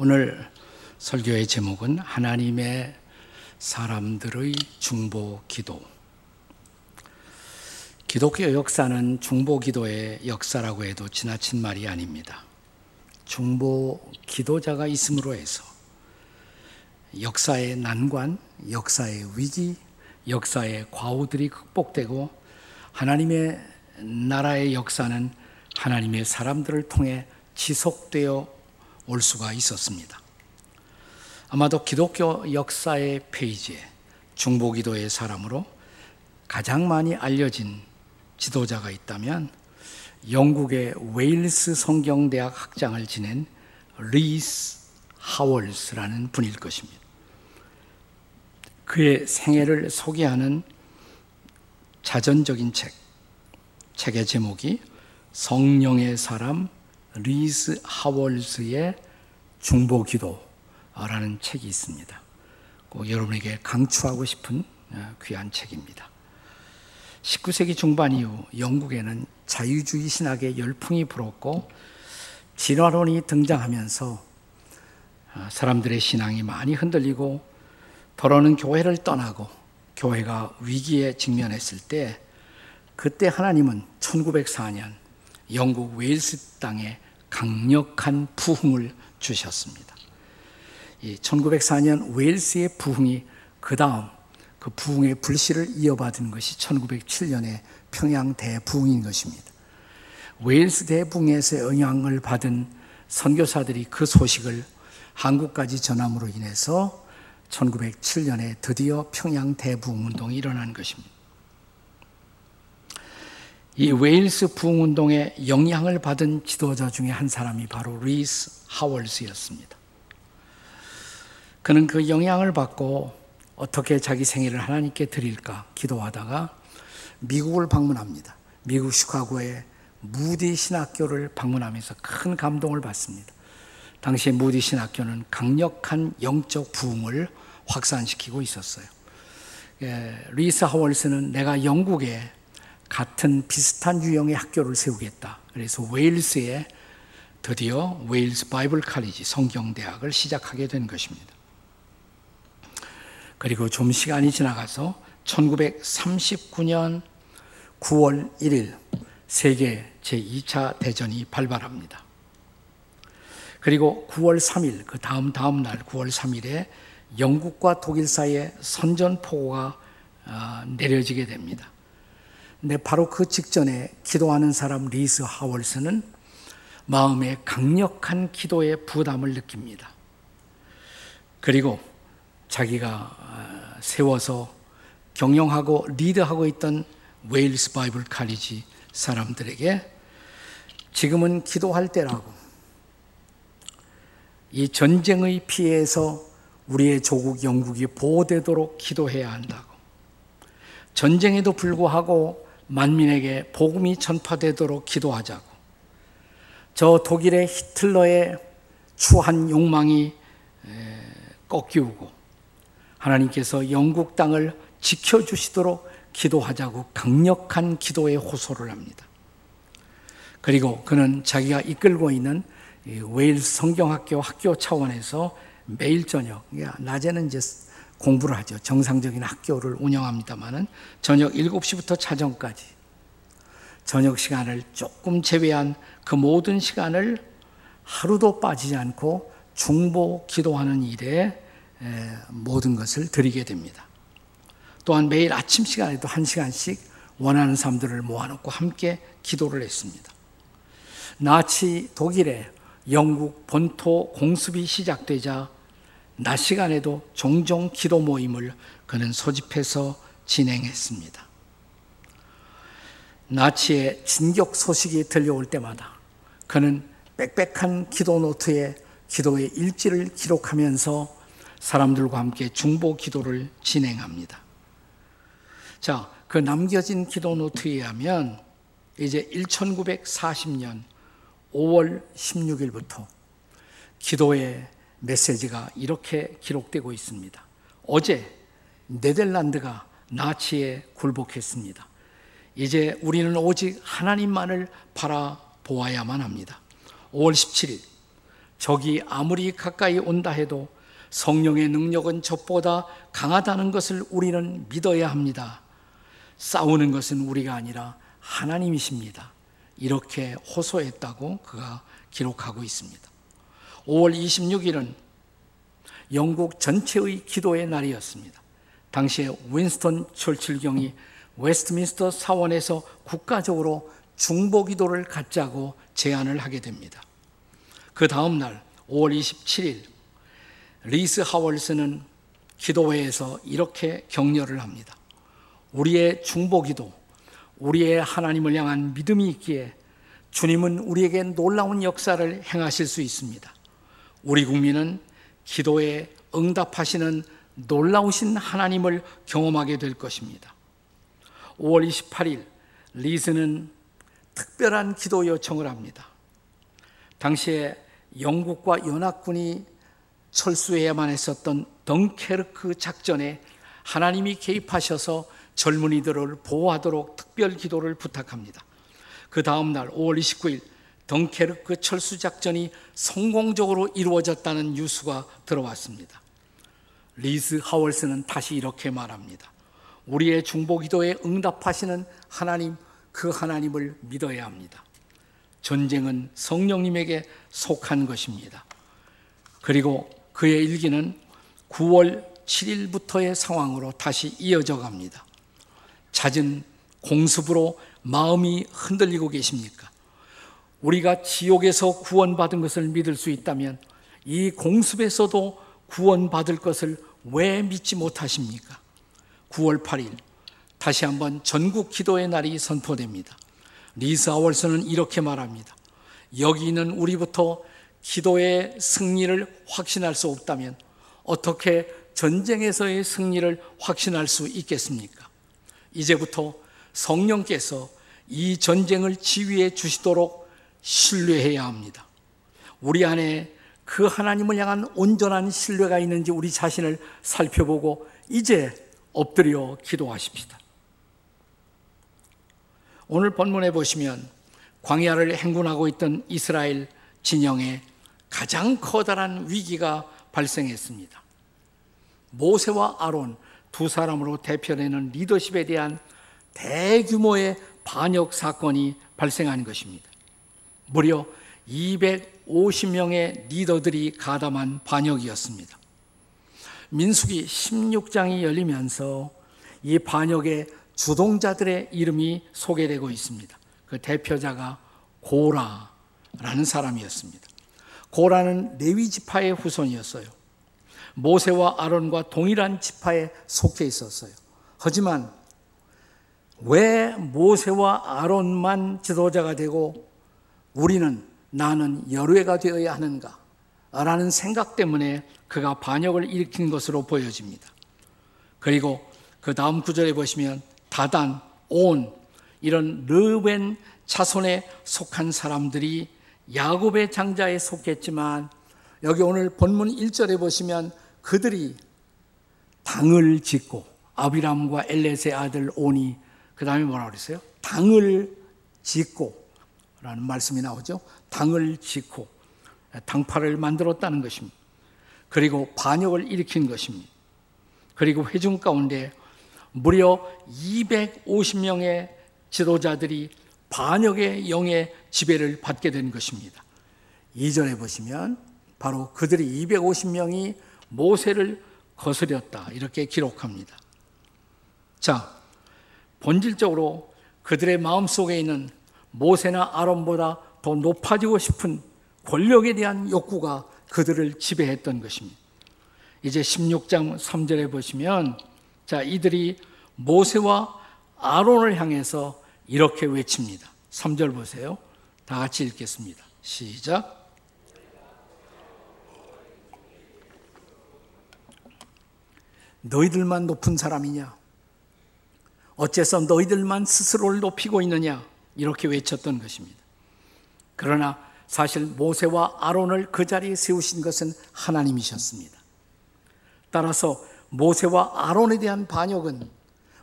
오늘 설교의 제목은 하나님의 사람들의 중보 기도. 기독교 역사는 중보 기도의 역사라고 해도 지나친 말이 아닙니다. 중보 기도자가 있음으로 해서 역사의 난관, 역사의 위기, 역사의 과오들이 극복되고 하나님의 나라의 역사는 하나님의 사람들을 통해 지속되어 올 수가 있었습니다. 아마도 기독교 역사의 페이지에 중보기도의 사람으로 가장 많이 알려진 지도자가 있다면 영국의 웨일스 성경대학 학장을 지낸 리스 하월스라는 분일 것입니다. 그의 생애를 소개하는 자전적인 책, 책의 제목이 성령의 사람 리스 하월스의 중보 기도라는 책이 있습니다. 꼭 여러분에게 강추하고 싶은 어, 귀한 책입니다. 19세기 중반 이후 영국에는 자유주의 신학의 열풍이 불었고 진화론이 등장하면서 어, 사람들의 신앙이 많이 흔들리고 더러는 교회를 떠나고 교회가 위기에 직면했을 때 그때 하나님은 1904년 영국 웨일스 땅에 강력한 부흥을 주셨습니다. 1904년 웨일스의 부흥이 그 다음 그 부흥의 불씨를 이어받은 것이 1907년의 평양 대부흥인 것입니다. 웨일스 대부흥에서 영향을 받은 선교사들이 그 소식을 한국까지 전함으로 인해서 1907년에 드디어 평양 대부흥 운동이 일어난 것입니다. 이 웨일스 부흥 운동에 영향을 받은 지도자 중에 한 사람이 바로 리스 하월스였습니다. 그는 그 영향을 받고 어떻게 자기 생애를 하나님께 드릴까 기도하다가 미국을 방문합니다. 미국 시카고의 무디 신학교를 방문하면서 큰 감동을 받습니다. 당시에 무디 신학교는 강력한 영적 부흥을 확산시키고 있었어요. 예, 리스 하월스는 내가 영국에 같은 비슷한 유형의 학교를 세우겠다. 그래서 웨일스에 드디어 웨일스 Bible College 성경대학을 시작하게 된 것입니다. 그리고 좀 시간이 지나가서 1939년 9월 1일 세계 제2차 대전이 발발합니다. 그리고 9월 3일 그 다음 다음 날 9월 3일에 영국과 독일 사이에 선전포고가 어, 내려지게 됩니다. 근데 바로 그 직전에 기도하는 사람 리스 하월스는 마음에 강력한 기도의 부담을 느낍니다. 그리고 자기가 아, 세워서 경영하고 리드하고 있던 웨일스 바이블 칼리지 사람들에게 지금은 기도할 때라고 이 전쟁의 피해에서 우리의 조국 영국이 보호되도록 기도해야 한다고 전쟁에도 불구하고 만민에게 복음이 전파되도록 기도하자고. 저 독일의 히틀러의 추한 욕망이 꺾이고 하나님께서 영국 땅을 지켜주시도록 기도하자고 강력한 기도의 호소를 합니다. 그리고 그는 자기가 이끌고 있는 웨일스 성경학교 학교 차원에서 매일 저녁, 낮에는 이제 공부를 하죠. 정상적인 학교를 운영합니다만은 저녁 7시부터 자정까지 저녁 시간을 조금 제외한 그 모든 시간을 하루도 빠지지 않고 중보 기도하는 일에 모든 것을 드리게 됩니다. 또한 매일 아침 시간에도 한 시간씩 원하는 사람들을 모아놓고 함께 기도를 했습니다. 나치 독일의 영국 본토 공습이 시작되자 낮 시간에도 종종 기도 모임을 그는 소집해서 진행했습니다. 나치의 진격 소식이 들려올 때마다 그는 빽빽한 기도 노트에 기도의 일지를 기록하면서 사람들과 함께 중보 기도를 진행합니다. 자, 그 남겨진 기도 노트에 의하면 이제 1940년 5월 16일부터 기도의 메시지가 이렇게 기록되고 있습니다. 어제 네덜란드가 나치에 굴복했습니다. 이제 우리는 오직 하나님만을 바라보아야만 합니다. 5월 17일 적이 아무리 가까이 온다 해도 성령의 능력은 적보다 강하다는 것을 우리는 믿어야 합니다. 싸우는 것은 우리가 아니라 하나님이십니다. 이렇게 호소했다고 그가 기록하고 있습니다. 5월 26일은 영국 전체의 기도의 날이었습니다. 당시에 윈스턴 처칠 경이 웨스트민스터 사원에서 국가적으로 중보 기도를 갖자고 제안을 하게 됩니다. 그 다음 날 5월 27일 리스 하월스는 기도회에서 이렇게 격려를 합니다. 우리의 중보 기도, 우리의 하나님을 향한 믿음이 있기에 주님은 우리에게 놀라운 역사를 행하실 수 있습니다. 우리 국민은 기도에 응답하시는 놀라우신 하나님을 경험하게 될 것입니다. 5월 28일 리스는 특별한 기도 요청을 합니다. 당시에 영국과 연합군이 철수해야만 했었던 덩케르크 작전에 하나님이 개입하셔서 젊은이들을 보호하도록 특별 기도를 부탁합니다. 그 다음 날 5월 29일 덩케르크 철수 작전이 성공적으로 이루어졌다는 뉴스가 들어왔습니다. 리스 하월스는 다시 이렇게 말합니다. 우리의 중보 기도에 응답하시는 하나님, 그 하나님을 믿어야 합니다. 전쟁은 성령님에게 속한 것입니다. 그리고 그의 일기는 9월 7일부터의 상황으로 다시 이어져 갑니다. 잦은 공습으로 마음이 흔들리고 계십니까? 우리가 지옥에서 구원받은 것을 믿을 수 있다면 이 공습에서도 구원받을 것을 왜 믿지 못하십니까? 9월 8일 다시 한번 전국 기도의 날이 선포됩니다. 리스 하월스는 이렇게 말합니다. 여기 있는 우리부터 기도의 승리를 확신할 수 없다면 어떻게 전쟁에서의 승리를 확신할 수 있겠습니까? 이제부터 성령께서 이 전쟁을 지휘해 주시도록 신뢰해야 합니다. 우리 안에 그 하나님을 향한 온전한 신뢰가 있는지 우리 자신을 살펴보고 이제 엎드려 기도하십시다. 오늘 본문에 보시면 광야를 행군하고 있던 이스라엘 진영에 가장 커다란 위기가 발생했습니다. 모세와 아론 두 사람으로 대표되는 리더십에 대한 대규모의 반역 사건이 발생한 것입니다. 무려 250명의 리더들이 가담한 반역이었습니다. 민숙이 16장이 열리면서 이 반역의 주동자들의 이름이 소개되고 있습니다. 그 대표자가 고라라는 사람이었습니다. 고라는 레위 지파의 후손이었어요. 모세와 아론과 동일한 지파에 속해 있었어요. 하지만 왜 모세와 아론만 지도자가 되고 우리는 나는 열외가 되어야 하는가? 라는 생각 때문에 그가 반역을 일으킨 것으로 보여집니다. 그리고 그 다음 구절에 보시면 다단, 온 이런 르벤 자손에 속한 사람들이 야곱의 장자에 속했지만 여기 오늘 본문 1절에 보시면 그들이 당을 짓고 아비람과 엘렛의 아들 온이 그 다음에 뭐라 그랬어요? 당을 짓고 라는 말씀이 나오죠. 당을 짓고 당파를 만들었다는 것입니다. 그리고 반역을 일으킨 것입니다. 그리고 회중 가운데 무려 250명의 지도자들이 반역의 영의 지배를 받게 된 것입니다. 이전에 보시면 바로 그들이 250명이 모세를 거스렸다. 이렇게 기록합니다. 자, 본질적으로 그들의 마음 속에 있는 모세나 아론보다 더 높아지고 싶은 권력에 대한 욕구가 그들을 지배했던 것입니다. 이제 16장 3절에 보시면 자, 이들이 모세와 아론을 향해서 이렇게 외칩니다. 3절 보세요. 다 같이 읽겠습니다. 시작. 너희들만 높은 사람이냐? 어째서 너희들만 스스로를 높이고 있느냐? 이렇게 외쳤던 것입니다. 그러나 사실 모세와 아론을 그 자리에 세우신 것은 하나님이셨습니다. 따라서 모세와 아론에 대한 반역은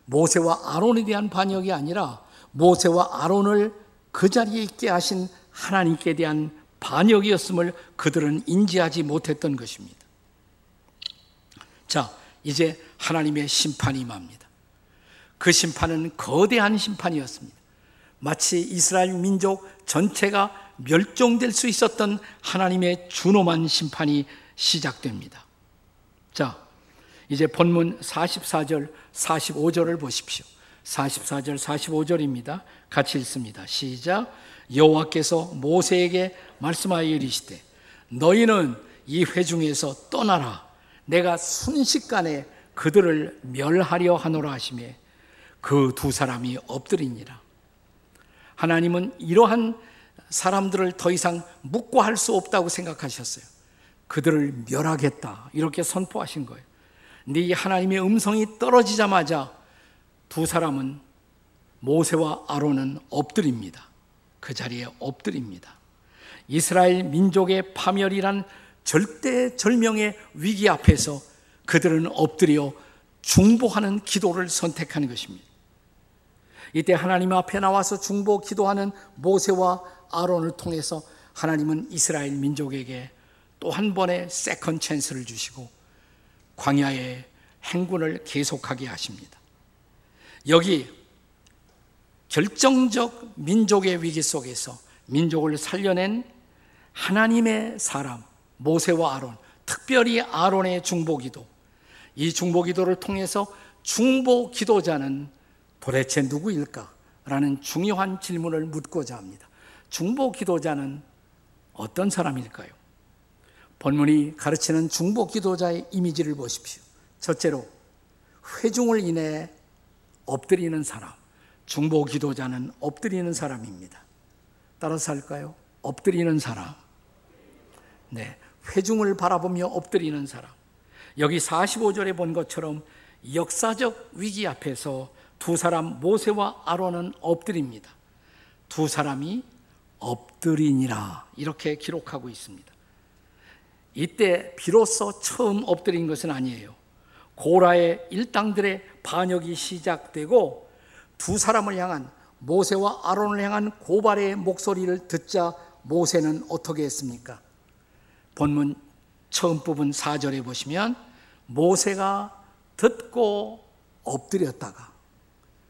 모세와 아론에 대한 반역이 아니라 모세와 아론을 그 자리에 있게 하신 하나님께 대한 반역이었음을 그들은 인지하지 못했던 것입니다. 자, 이제 하나님의 심판이 임합니다. 그 심판은 거대한 심판이었습니다. 마치 이스라엘 민족 전체가 멸종될 수 있었던 하나님의 준엄한 심판이 시작됩니다. 자, 이제 본문 44절, 45절을 보십시오. 44절, 45절입니다. 같이 읽습니다. 시작. 여호와께서 모세에게 말씀하여 이르시되 너희는 이 회중에서 떠나라. 내가 순식간에 그들을 멸하려 하노라 하심에 그 두 사람이 엎드리니라. 하나님은 이러한 사람들을 더 이상 묵고할 수 없다고 생각하셨어요. 그들을 멸하겠다. 이렇게 선포하신 거예요. 근데 이 하나님의 음성이 떨어지자마자 두 사람은 모세와 아론은 엎드립니다. 그 자리에 엎드립니다. 이스라엘 민족의 파멸이란 절대 절명의 위기 앞에서 그들은 엎드려 중보하는 기도를 선택하는 것입니다. 이때 하나님 앞에 나와서 중보 기도하는 모세와 아론을 통해서 하나님은 이스라엘 민족에게 또 한 번의 second chance를 주시고 광야의 행군을 계속하게 하십니다. 여기 결정적 민족의 위기 속에서 민족을 살려낸 하나님의 사람 모세와 아론, 특별히 아론의 중보기도, 이 중보기도를 통해서 중보 기도자는 도대체 누구일까? 라는 중요한 질문을 묻고자 합니다. 중보 기도자는 어떤 사람일까요? 본문이 가르치는 중보 기도자의 이미지를 보십시오. 첫째로 회중을 인해 엎드리는 사람. 중보 기도자는 엎드리는 사람입니다. 따라서 할까요? 엎드리는 사람. 네. 회중을 바라보며 엎드리는 사람. 여기 45절에 본 것처럼 역사적 위기 앞에서 두 사람 모세와 아론은 엎드립니다. 두 사람이 엎드리니라 이렇게 기록하고 있습니다. 이때 비로소 처음 엎드린 것은 아니에요. 고라의 일당들의 반역이 시작되고 두 사람을 향한 모세와 아론을 향한 고발의 목소리를 듣자 모세는 어떻게 했습니까? 본문 처음 부분 4절에 보시면 모세가 듣고 엎드렸다가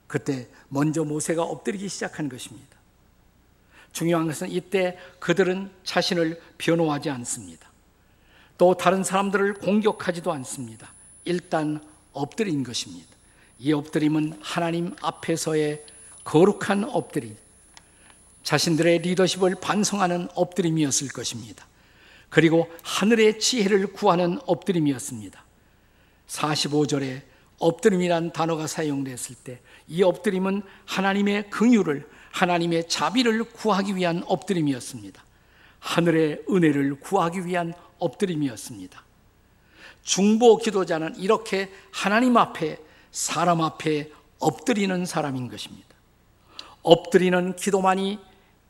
그때 먼저 모세가 엎드리기 시작한 것입니다. 중요한 것은 이때 그들은 자신을 변호하지 않습니다. 또 다른 사람들을 공격하지도 않습니다. 일단 엎드린 것입니다. 이 엎드림은 하나님 앞에서의 거룩한 엎드림, 자신들의 리더십을 반성하는 엎드림이었을 것입니다. 그리고 하늘의 지혜를 구하는 엎드림이었습니다. 45절에 엎드림이란 단어가 사용됐을 때 이 엎드림은 하나님의 긍휼을 하나님의 자비를 구하기 위한 엎드림이었습니다. 하늘의 은혜를 구하기 위한 엎드림이었습니다. 중보 기도자는 이렇게 하나님 앞에 사람 앞에 엎드리는 사람인 것입니다. 엎드리는 기도만이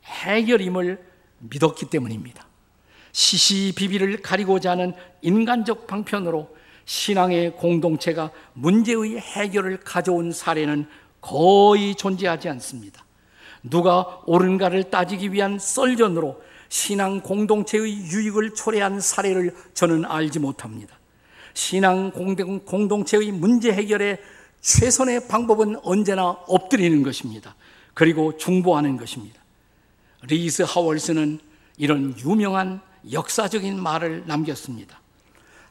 해결임을 믿었기 때문입니다. 시시비비를 가리고자 하는 인간적 방편으로 신앙의 공동체가 문제의 해결을 가져온 사례는 거의 존재하지 않습니다. 누가 옳은가를 따지기 위한 설전으로 신앙 공동체의 유익을 초래한 사례를 저는 알지 못합니다. 신앙 공동체의 문제 해결의 최선의 방법은 언제나 엎드리는 것입니다. 그리고 중보하는 것입니다. 리스 하월스는 이런 유명한 역사적인 말을 남겼습니다.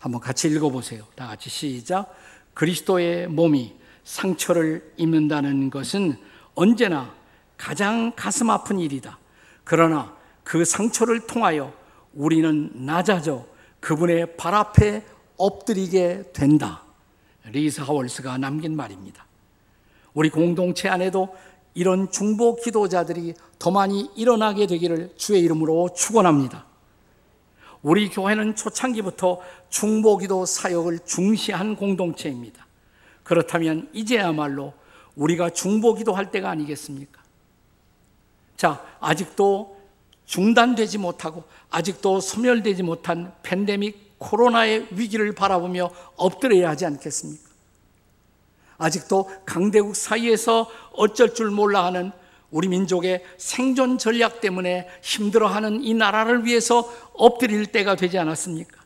한번 같이 읽어보세요. 다 같이 시작. 그리스도의 몸이 상처를 입는다는 것은 언제나 가장 가슴 아픈 일이다. 그러나 그 상처를 통하여 우리는 낮아져 그분의 발 앞에 엎드리게 된다. 리스 하월스가 남긴 말입니다. 우리 공동체 안에도 이런 중보 기도자들이 더 많이 일어나게 되기를 주의 이름으로 축원합니다. 우리 교회는 초창기부터 중보 기도 사역을 중시한 공동체입니다. 그렇다면 이제야말로 우리가 중보 기도 할 때가 아니겠습니까? 자, 아직도 중단되지 못하고 아직도 소멸되지 못한 팬데믹 코로나의 위기를 바라보며 엎드려야 하지 않겠습니까? 아직도 강대국 사이에서 어쩔 줄 몰라 하는 우리 민족의 생존 전략 때문에 힘들어하는 이 나라를 위해서 엎드릴 때가 되지 않았습니까?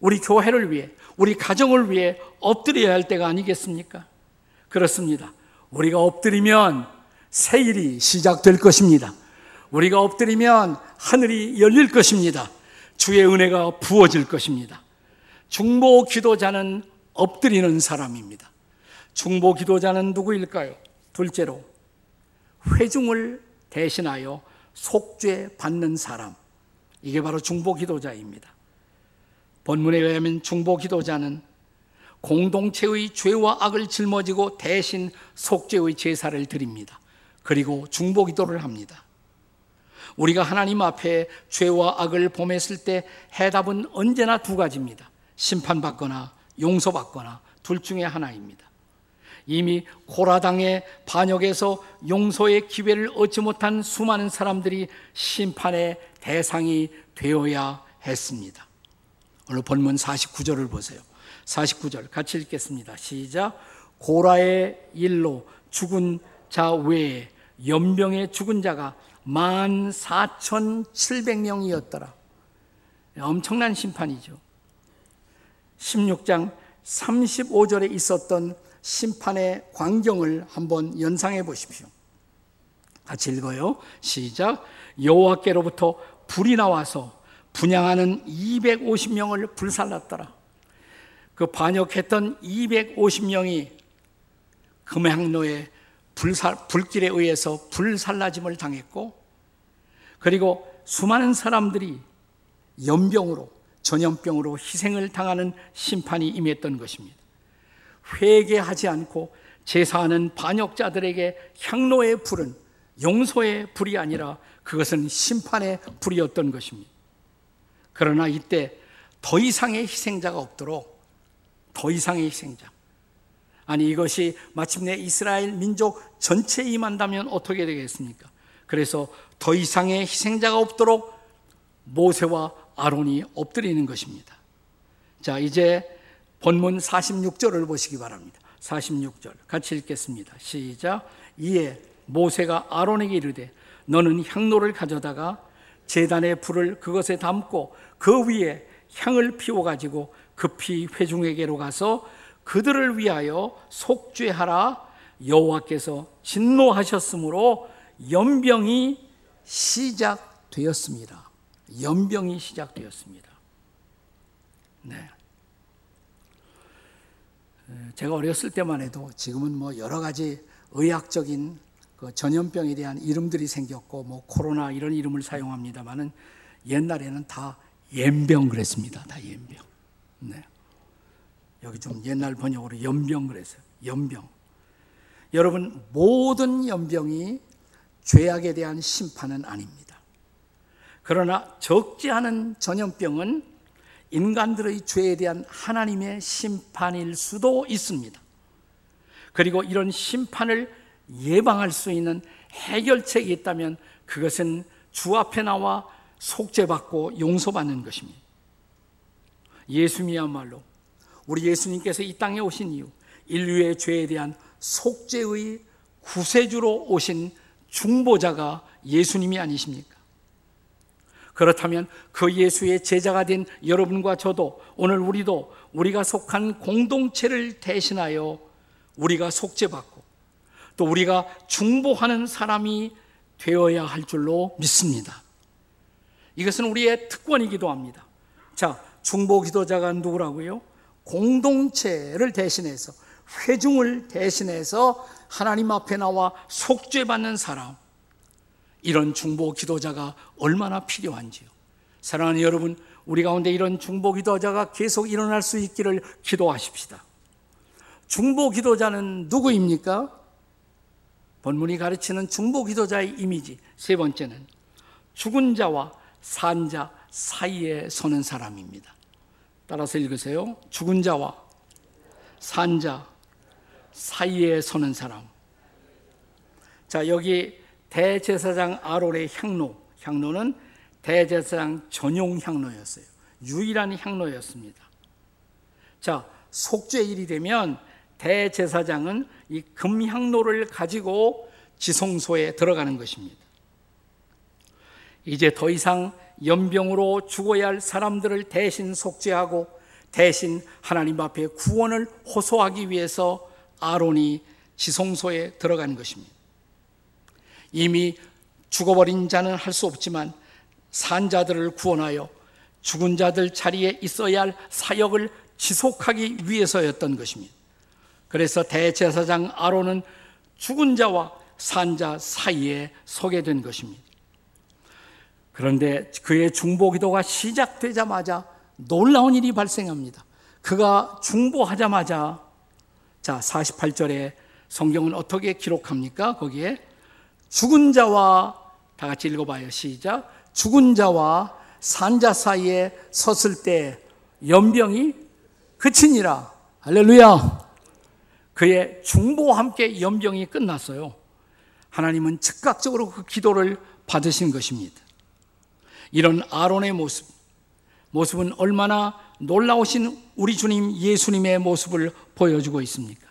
우리 교회를 위해, 우리 가정을 위해 엎드려야 할 때가 아니겠습니까? 그렇습니다. 우리가 엎드리면 새 일이 시작될 것입니다. 우리가 엎드리면 하늘이 열릴 것입니다. 주의 은혜가 부어질 것입니다. 중보 기도자는 엎드리는 사람입니다. 중보 기도자는 누구일까요? 둘째로 회중을 대신하여 속죄 받는 사람. 이게 바로 중보 기도자입니다. 본문에 의하면 중보 기도자는 공동체의 죄와 악을 짊어지고 대신 속죄의 제사를 드립니다. 그리고 중보 기도를 합니다. 우리가 하나님 앞에 죄와 악을 범했을 때 해답은 언제나 두 가지입니다. 심판받거나 용서받거나 둘 중에 하나입니다. 이미 고라당의 반역에서 용서의 기회를 얻지 못한 수많은 사람들이 심판의 대상이 되어야 했습니다. 오늘 본문 49절을 보세요. 49절 같이 읽겠습니다. 시작. 고라의 일로 죽은 자 외에 연병의 죽은 자가 14,700명이었더라. 엄청난 심판이죠. 16장 35절에 있었던 심판의 광경을 한번 연상해 보십시오. 같이 읽어요. 시작. 여호와께로부터 불이 나와서 분양하는 250명을 불살랐더라. 그 반역했던 250명이 금행로에 불살, 불길에 의해서 불살라짐을 당했고 그리고 수많은 사람들이 연병으로 전염병으로 희생을 당하는 심판이 임했던 것입니다. 회개하지 않고 제사하는 반역자들에게 향로의 불은 용서의 불이 아니라 그것은 심판의 불이었던 것입니다. 그러나 이때 더 이상의 희생자가 없도록 더 이상의 희생자. 아니 이것이 마침내 이스라엘 민족 전체에 임한다면 어떻게 되겠습니까? 그래서 더 이상의 희생자가 없도록 모세와 아론이 엎드리는 것입니다. 자, 이제 본문 46절을 보시기 바랍니다. 46절 같이 읽겠습니다. 시작. 이에 모세가 아론에게 이르되 너는 향로를 가져다가 제단의 불을 그것에 담고 그 위에 향을 피워 가지고 급히 회중에게로 가서 그들을 위하여 속죄하라 여호와께서 진노하셨으므로 연병이 시작되었습니다. 연병이 시작되었습니다. 네. 제가 어렸을 때만 해도 지금은 뭐 여러 가지 의학적인 그 전염병에 대한 이름들이 생겼고 뭐 코로나 이런 이름을 사용합니다만은 옛날에는 다 연병 그랬습니다. 다 연병. 네. 여기 좀 옛날 번역으로 연병 그랬어요. 연병. 여러분 모든 연병이 죄악에 대한 심판은 아닙니다. 그러나 적지 않은 전염병은 인간들의 죄에 대한 하나님의 심판일 수도 있습니다. 그리고 이런 심판을 예방할 수 있는 해결책이 있다면 그것은 주 앞에 나와 속죄받고 용서받는 것입니다. 예수님이야말로 우리 예수님께서 이 땅에 오신 이유 인류의 죄에 대한 속죄의 구세주로 오신 중보자가 예수님이 아니십니까? 그렇다면 그 예수의 제자가 된 여러분과 저도 오늘 우리도 우리가 속한 공동체를 대신하여 우리가 속죄받고 또 우리가 중보하는 사람이 되어야 할 줄로 믿습니다. 이것은 우리의 특권이기도 합니다. 자, 중보 기도자가 누구라고요? 공동체를 대신해서 회중을 대신해서 하나님 앞에 나와 속죄받는 사람. 이런 중보 기도자가 얼마나 필요한지요. 사랑하는 여러분, 우리 가운데 이런 중보 기도자가 계속 일어날 수 있기를 기도하십시다. 중보 기도자는 누구입니까? 본문이 가르치는 중보 기도자의 이미지 세 번째는 죽은 자와 산 자 사이에 서는 사람입니다. 따라서 읽으세요. 죽은 자와 산 자 사이에 서는 사람. 자, 여기 대제사장 아론의 향로, 향로는 대제사장 전용 향로였어요. 유일한 향로였습니다. 자, 속죄일이 되면 대제사장은 이 금향로를 가지고 지성소에 들어가는 것입니다. 이제 더 이상 연병으로 죽어야 할 사람들을 대신 속죄하고 대신 하나님 앞에 구원을 호소하기 위해서 아론이 지성소에 들어간 것입니다. 이미 죽어버린 자는 할 수 없지만 산 자들을 구원하여 죽은 자들 자리에 있어야 할 사역을 지속하기 위해서였던 것입니다. 그래서 대제사장 아론은 죽은 자와 산 자 사이에 서게 된 것입니다. 그런데 그의 중보 기도가 시작되자마자 놀라운 일이 발생합니다. 그가 중보하자마자 자 48절에 성경은 어떻게 기록합니까? 거기에 죽은 자와 다 같이 읽어봐요. 시작. 죽은 자와 산자 사이에 섰을 때 연병이 그치니라. 할렐루야. 그의 중보와 함께 연병이 끝났어요. 하나님은 즉각적으로 그 기도를 받으신 것입니다. 이런 아론의 모습, 모습은 얼마나 놀라우신 우리 주님 예수님의 모습을 보여주고 있습니까?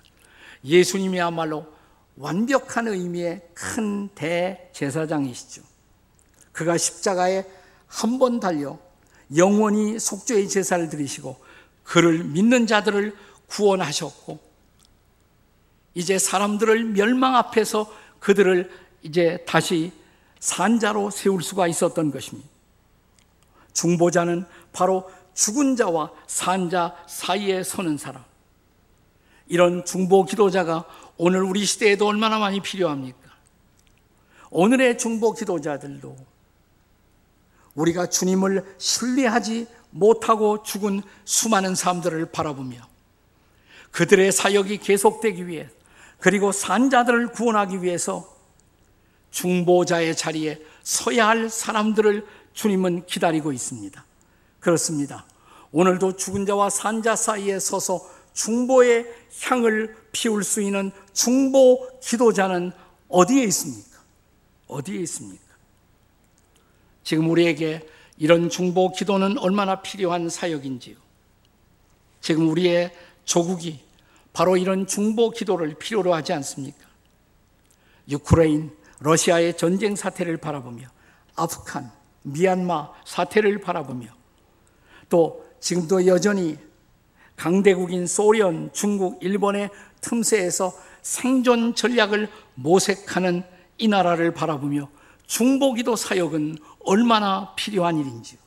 예수님이야말로 완벽한 의미의 큰 대제사장이시죠. 그가 십자가에 한 번 달려 영원히 속죄의 제사를 드리시고 그를 믿는 자들을 구원하셨고 이제 사람들을 멸망 앞에서 그들을 이제 다시 산자로 세울 수가 있었던 것입니다. 중보자는 바로 죽은 자와 산자 사이에 서는 사람. 이런 중보 기도자가 오늘 우리 시대에도 얼마나 많이 필요합니까? 오늘의 중보 기도자들도 우리가 주님을 신뢰하지 못하고 죽은 수많은 사람들을 바라보며 그들의 사역이 계속되기 위해 그리고 산자들을 구원하기 위해서 중보자의 자리에 서야 할 사람들을 주님은 기다리고 있습니다. 그렇습니다. 오늘도 죽은 자와 산자 사이에 서서 중보의 향을 피울 수 있는 중보 기도자는 어디에 있습니까? 어디에 있습니까? 지금 우리에게 이런 중보 기도는 얼마나 필요한 사역인지요. 지금 우리의 조국이 바로 이런 중보 기도를 필요로 하지 않습니까? 유크레인, 러시아의 전쟁 사태를 바라보며 아프간, 미얀마 사태를 바라보며 또 지금도 여전히 강대국인 소련, 중국, 일본의 틈새에서 생존 전략을 모색하는 이 나라를 바라보며 중보기도 사역은 얼마나 필요한 일인지요.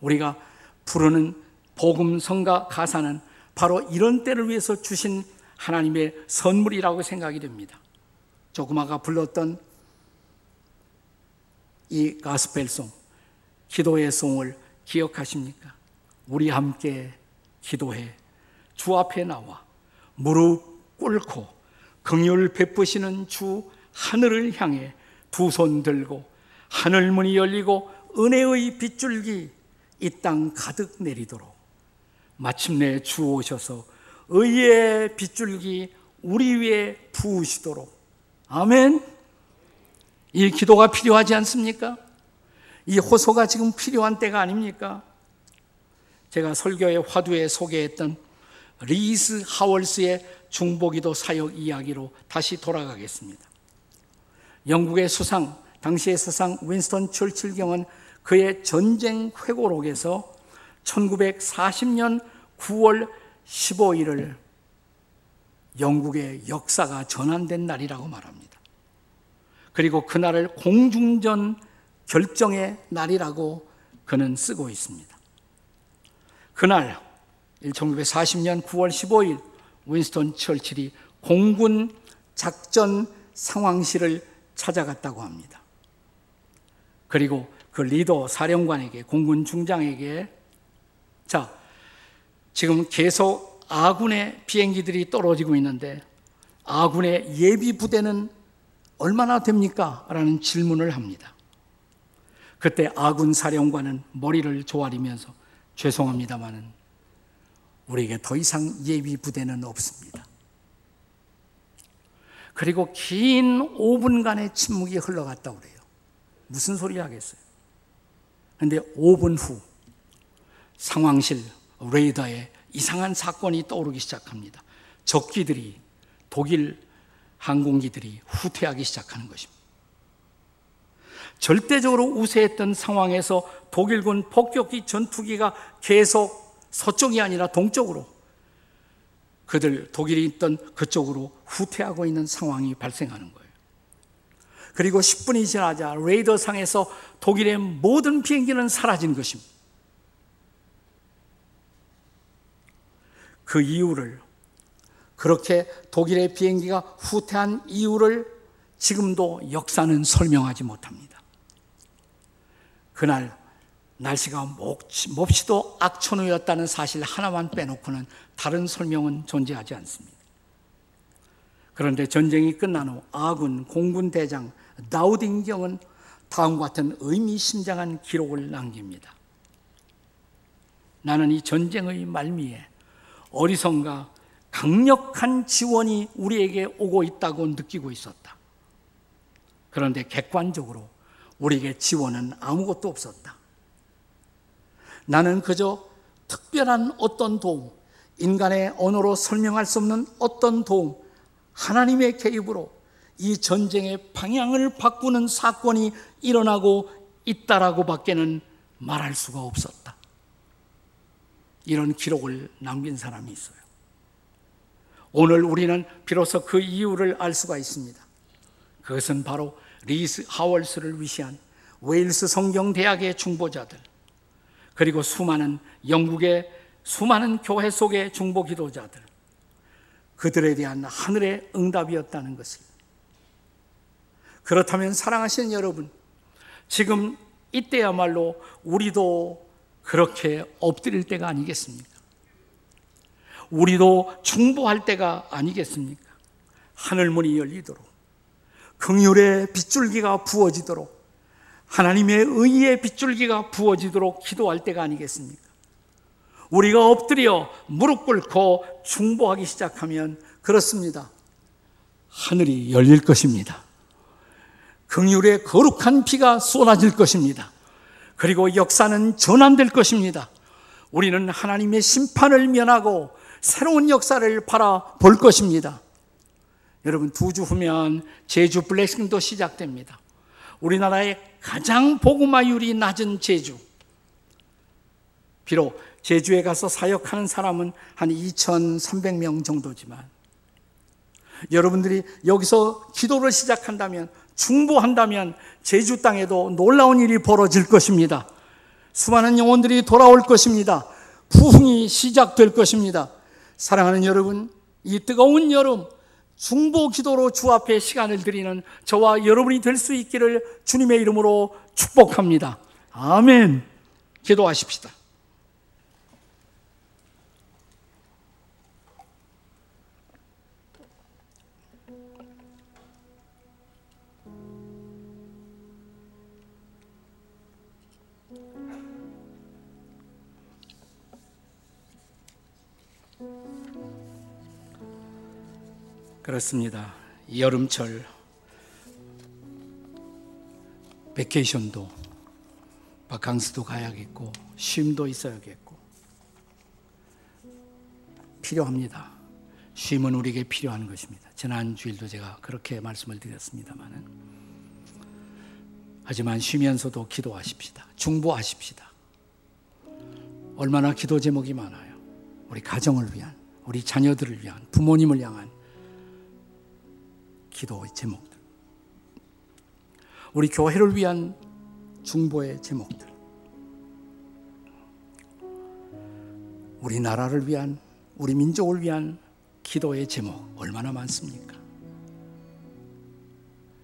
우리가 부르는 복음 성가 가사는 바로 이런 때를 위해서 주신 하나님의 선물이라고 생각이 됩니다. 아까 불렀던 이 가스펠송, 기도의 송을 기억하십니까? 우리 함께 기도해 주 앞에 나와 무릎 꿇고 긍휼 베푸시는 주 하늘을 향해 두 손 들고 하늘 문이 열리고 은혜의 빗줄기 이 땅 가득 내리도록 마침내 주 오셔서 의의 빗줄기 우리 위에 부으시도록 아멘. 이 기도가 필요하지 않습니까? 이 호소가 지금 필요한 때가 아닙니까? 제가 설교의 화두에 소개했던 리스 하월스의 중보기도 사역 이야기로 다시 돌아가겠습니다. 영국의 수상, 당시의 수상 윈스턴 처칠경은 그의 전쟁 회고록에서 1940년 9월 15일을 영국의 역사가 전환된 날이라고 말합니다. 그리고 그날을 공중전 결정의 날이라고 그는 쓰고 있습니다. 그날 1940년 9월 15일 윈스턴 철칠이 공군 작전 상황실을 찾아갔다고 합니다. 그리고 그 리더 사령관에게 공군 중장에게 자 지금 계속 아군의 비행기들이 떨어지고 있는데 아군의 예비 부대는 얼마나 됩니까? 라는 질문을 합니다. 그때 아군 사령관은 머리를 조아리면서 죄송합니다마는 우리에게 더 이상 예비 부대는 없습니다. 그리고 긴 5분간의 침묵이 흘러갔다 그래요. 무슨 소리 하겠어요? 근데 5분 후 상황실 레이더에 이상한 사건이 떠오르기 시작합니다. 적기들이 독일 항공기들이 후퇴하기 시작하는 것입니다. 절대적으로 우세했던 상황에서 독일군 폭격기 전투기가 계속 서쪽이 아니라 동쪽으로 그들 독일이 있던 그쪽으로 후퇴하고 있는 상황이 발생하는 거예요. 그리고 10분이 지나자 레이더 상에서 독일의 모든 비행기는 사라진 것입니다. 그 이유를 그렇게 독일의 비행기가 후퇴한 이유를 지금도 역사는 설명하지 못합니다. 그날 날씨가 몹시도 악천후였다는 사실 하나만 빼놓고는 다른 설명은 존재하지 않습니다. 그런데 전쟁이 끝난 후 아군 공군 대장 다우딩경은 다음과 같은 의미심장한 기록을 남깁니다. 나는 이 전쟁의 말미에 어리석가 강력한 지원이 우리에게 오고 있다고 느끼고 있었다. 그런데 객관적으로 우리에게 지원은 아무것도 없었다. 나는 그저 특별한 어떤 도움, 인간의 언어로 설명할 수 없는 어떤 도움, 하나님의 개입으로 이 전쟁의 방향을 바꾸는 사건이 일어나고 있다라고 밖에는 말할 수가 없었다. 이런 기록을 남긴 사람이 있어요. 오늘 우리는 비로소 그 이유를 알 수가 있습니다. 그것은 바로 리스 하월스를 위시한 웨일스 성경대학의 중보자들, 그리고 수많은 영국의 수많은 교회 속의 중보 기도자들, 그들에 대한 하늘의 응답이었다는 것을. 그렇다면 사랑하시는 여러분, 지금 이때야말로 우리도 그렇게 엎드릴 때가 아니겠습니까? 우리도 중보할 때가 아니겠습니까? 하늘문이 열리도록, 긍휼의 빗줄기가 부어지도록, 하나님의 의의 빗줄기가 부어지도록 기도할 때가 아니겠습니까? 우리가 엎드려 무릎 꿇고 중보하기 시작하면 그렇습니다. 하늘이 열릴 것입니다. 긍휼의 거룩한 피가 쏟아질 것입니다. 그리고 역사는 전환될 것입니다. 우리는 하나님의 심판을 면하고 새로운 역사를 바라볼 것입니다. 여러분, 두 주 후면 제주 블레싱도 시작됩니다. 우리나라의 가장 복음화율이 낮은 제주. 비록 제주에 가서 사역하는 사람은 한 2,300명 정도지만 여러분들이 여기서 기도를 시작한다면 중보한다면 제주 땅에도 놀라운 일이 벌어질 것입니다. 수많은 영혼들이 돌아올 것입니다. 부흥이 시작될 것입니다. 사랑하는 여러분, 이 뜨거운 여름 중보 기도로 주 앞에 시간을 드리는 저와 여러분이 될 수 있기를 주님의 이름으로 축복합니다. 아멘. 기도하십시다. 그렇습니다. 여름철 베케이션도 바캉스도 가야겠고 쉼도 있어야겠고 필요합니다. 쉼은 우리에게 필요한 것입니다. 지난 주일도 제가 그렇게 말씀을 드렸습니다만은 하지만 쉬면서도 기도하십시다. 중보하십시다. 얼마나 기도 제목이 많아요. 우리 가정을 위한, 우리 자녀들을 위한, 부모님을 향한 기도의 제목들. 우리 교회를 위한 중보의 제목들. 우리 나라를 위한, 우리 민족을 위한 기도의 제목 얼마나 많습니까?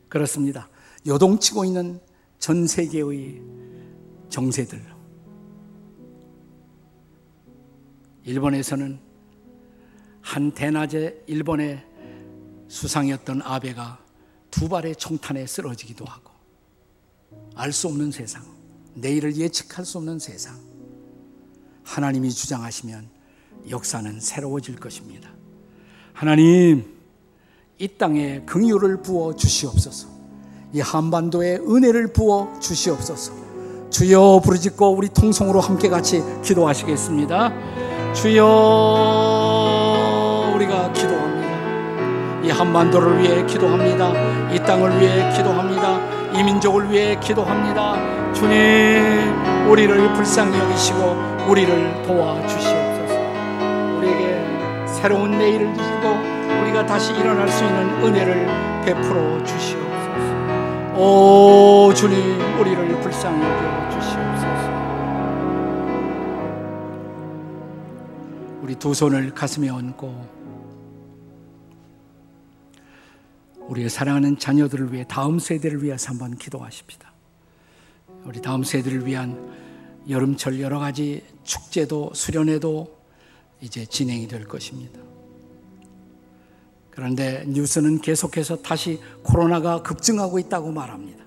그렇습니다. 요동치고 있는 전 세계의 정세들. 일본에서는 한 대낮에 일본의 수상이었던 아베가 두 발의 총탄에 쓰러지기도 하고 알 수 없는 세상, 내일을 예측할 수 없는 세상. 하나님이 주장하시면 역사는 새로워질 것입니다. 하나님, 이 땅에 긍휼을 부어 주시옵소서. 이 한반도에 은혜를 부어 주시옵소서. 주여 부르짖고 우리 통성으로 함께 같이 기도하시겠습니다. 주여 한반도를 위해 기도합니다. 이 땅을 위해 기도합니다. 이 민족을 위해 기도합니다. 주님, 우리를 불쌍히 여기시고 우리를 도와주시옵소서. 우리에게 새로운 내일을 주시고 우리가 다시 일어날 수 있는 은혜를 베풀어 주시옵소서. 오 주님, 우리를 불쌍히 여겨 주시옵소서. 우리 두 손을 가슴에 얹고 우리의 사랑하는 자녀들을 위해 다음 세대를 위해서 한번 기도하십시다. 우리 다음 세대를 위한 여름철 여러 가지 축제도 수련회도 이제 진행이 될 것입니다. 그런데 뉴스는 계속해서 다시 코로나가 급증하고 있다고 말합니다.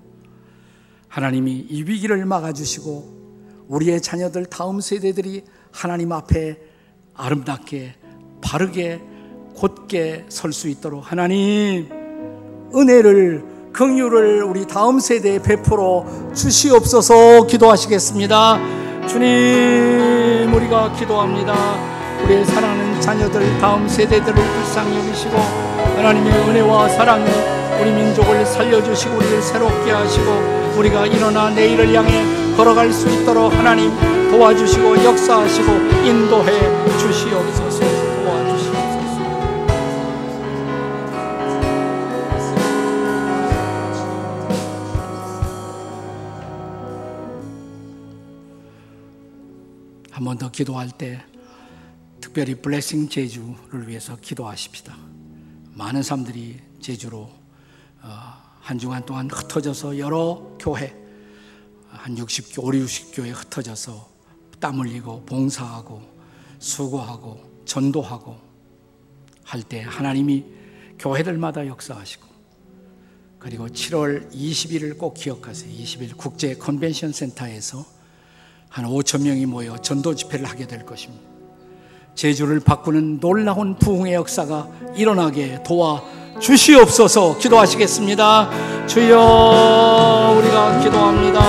하나님이 이 위기를 막아주시고 우리의 자녀들 다음 세대들이 하나님 앞에 아름답게 바르게 곧게 설 수 있도록 하나님 은혜를 긍휼을 우리 다음 세대에 베풀어 주시옵소서 기도하시겠습니다. 주님 우리가 기도합니다. 우리의 사랑하는 자녀들 다음 세대들을 불쌍히 여기시고 하나님의 은혜와 사랑이 우리 민족을 살려주시고 우리를 새롭게 하시고 우리가 일어나 내일을 향해 걸어갈 수 있도록 하나님 도와주시고 역사하시고 인도해 주시옵소서. 번 더 기도할 때 특별히 블레싱 제주를 위해서 기도하십시다. 많은 사람들이 제주로 어, 한 주간 동안 흩어져서 여러 교회 한 60교, 5, 60교회 흩어져서 땀 흘리고 봉사하고 수고하고 전도하고 할 때 하나님이 교회들마다 역사하시고 그리고 7월 20일을 꼭 기억하세요. 20일 국제 컨벤션 센터에서 한 5천 명이 모여 전도 집회를 하게 될 것입니다. 제주를 바꾸는 놀라운 부흥의 역사가 일어나게 도와 주시옵소서 기도하시겠습니다. 주여 우리가 기도합니다.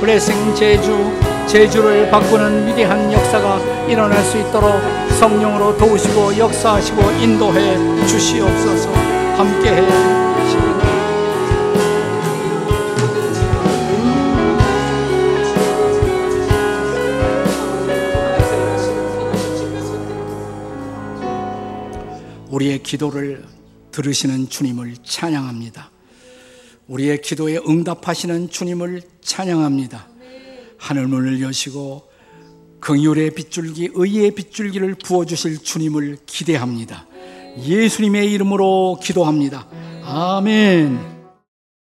블레싱 제주 제주를 바꾸는 위대한 역사가 일어날 수 있도록 성령으로 도우시고 역사하시고 인도해 주시옵소서 함께해 우리의 기도를 들으시는 주님을 찬양합니다. 우리의 기도에 응답하시는 주님을 찬양합니다. 하늘문을 여시고 긍휼의 빗줄기, 의의 빗줄기를 부어 주실 주님을 기대합니다. 예수님의 이름으로 기도합니다. 아멘.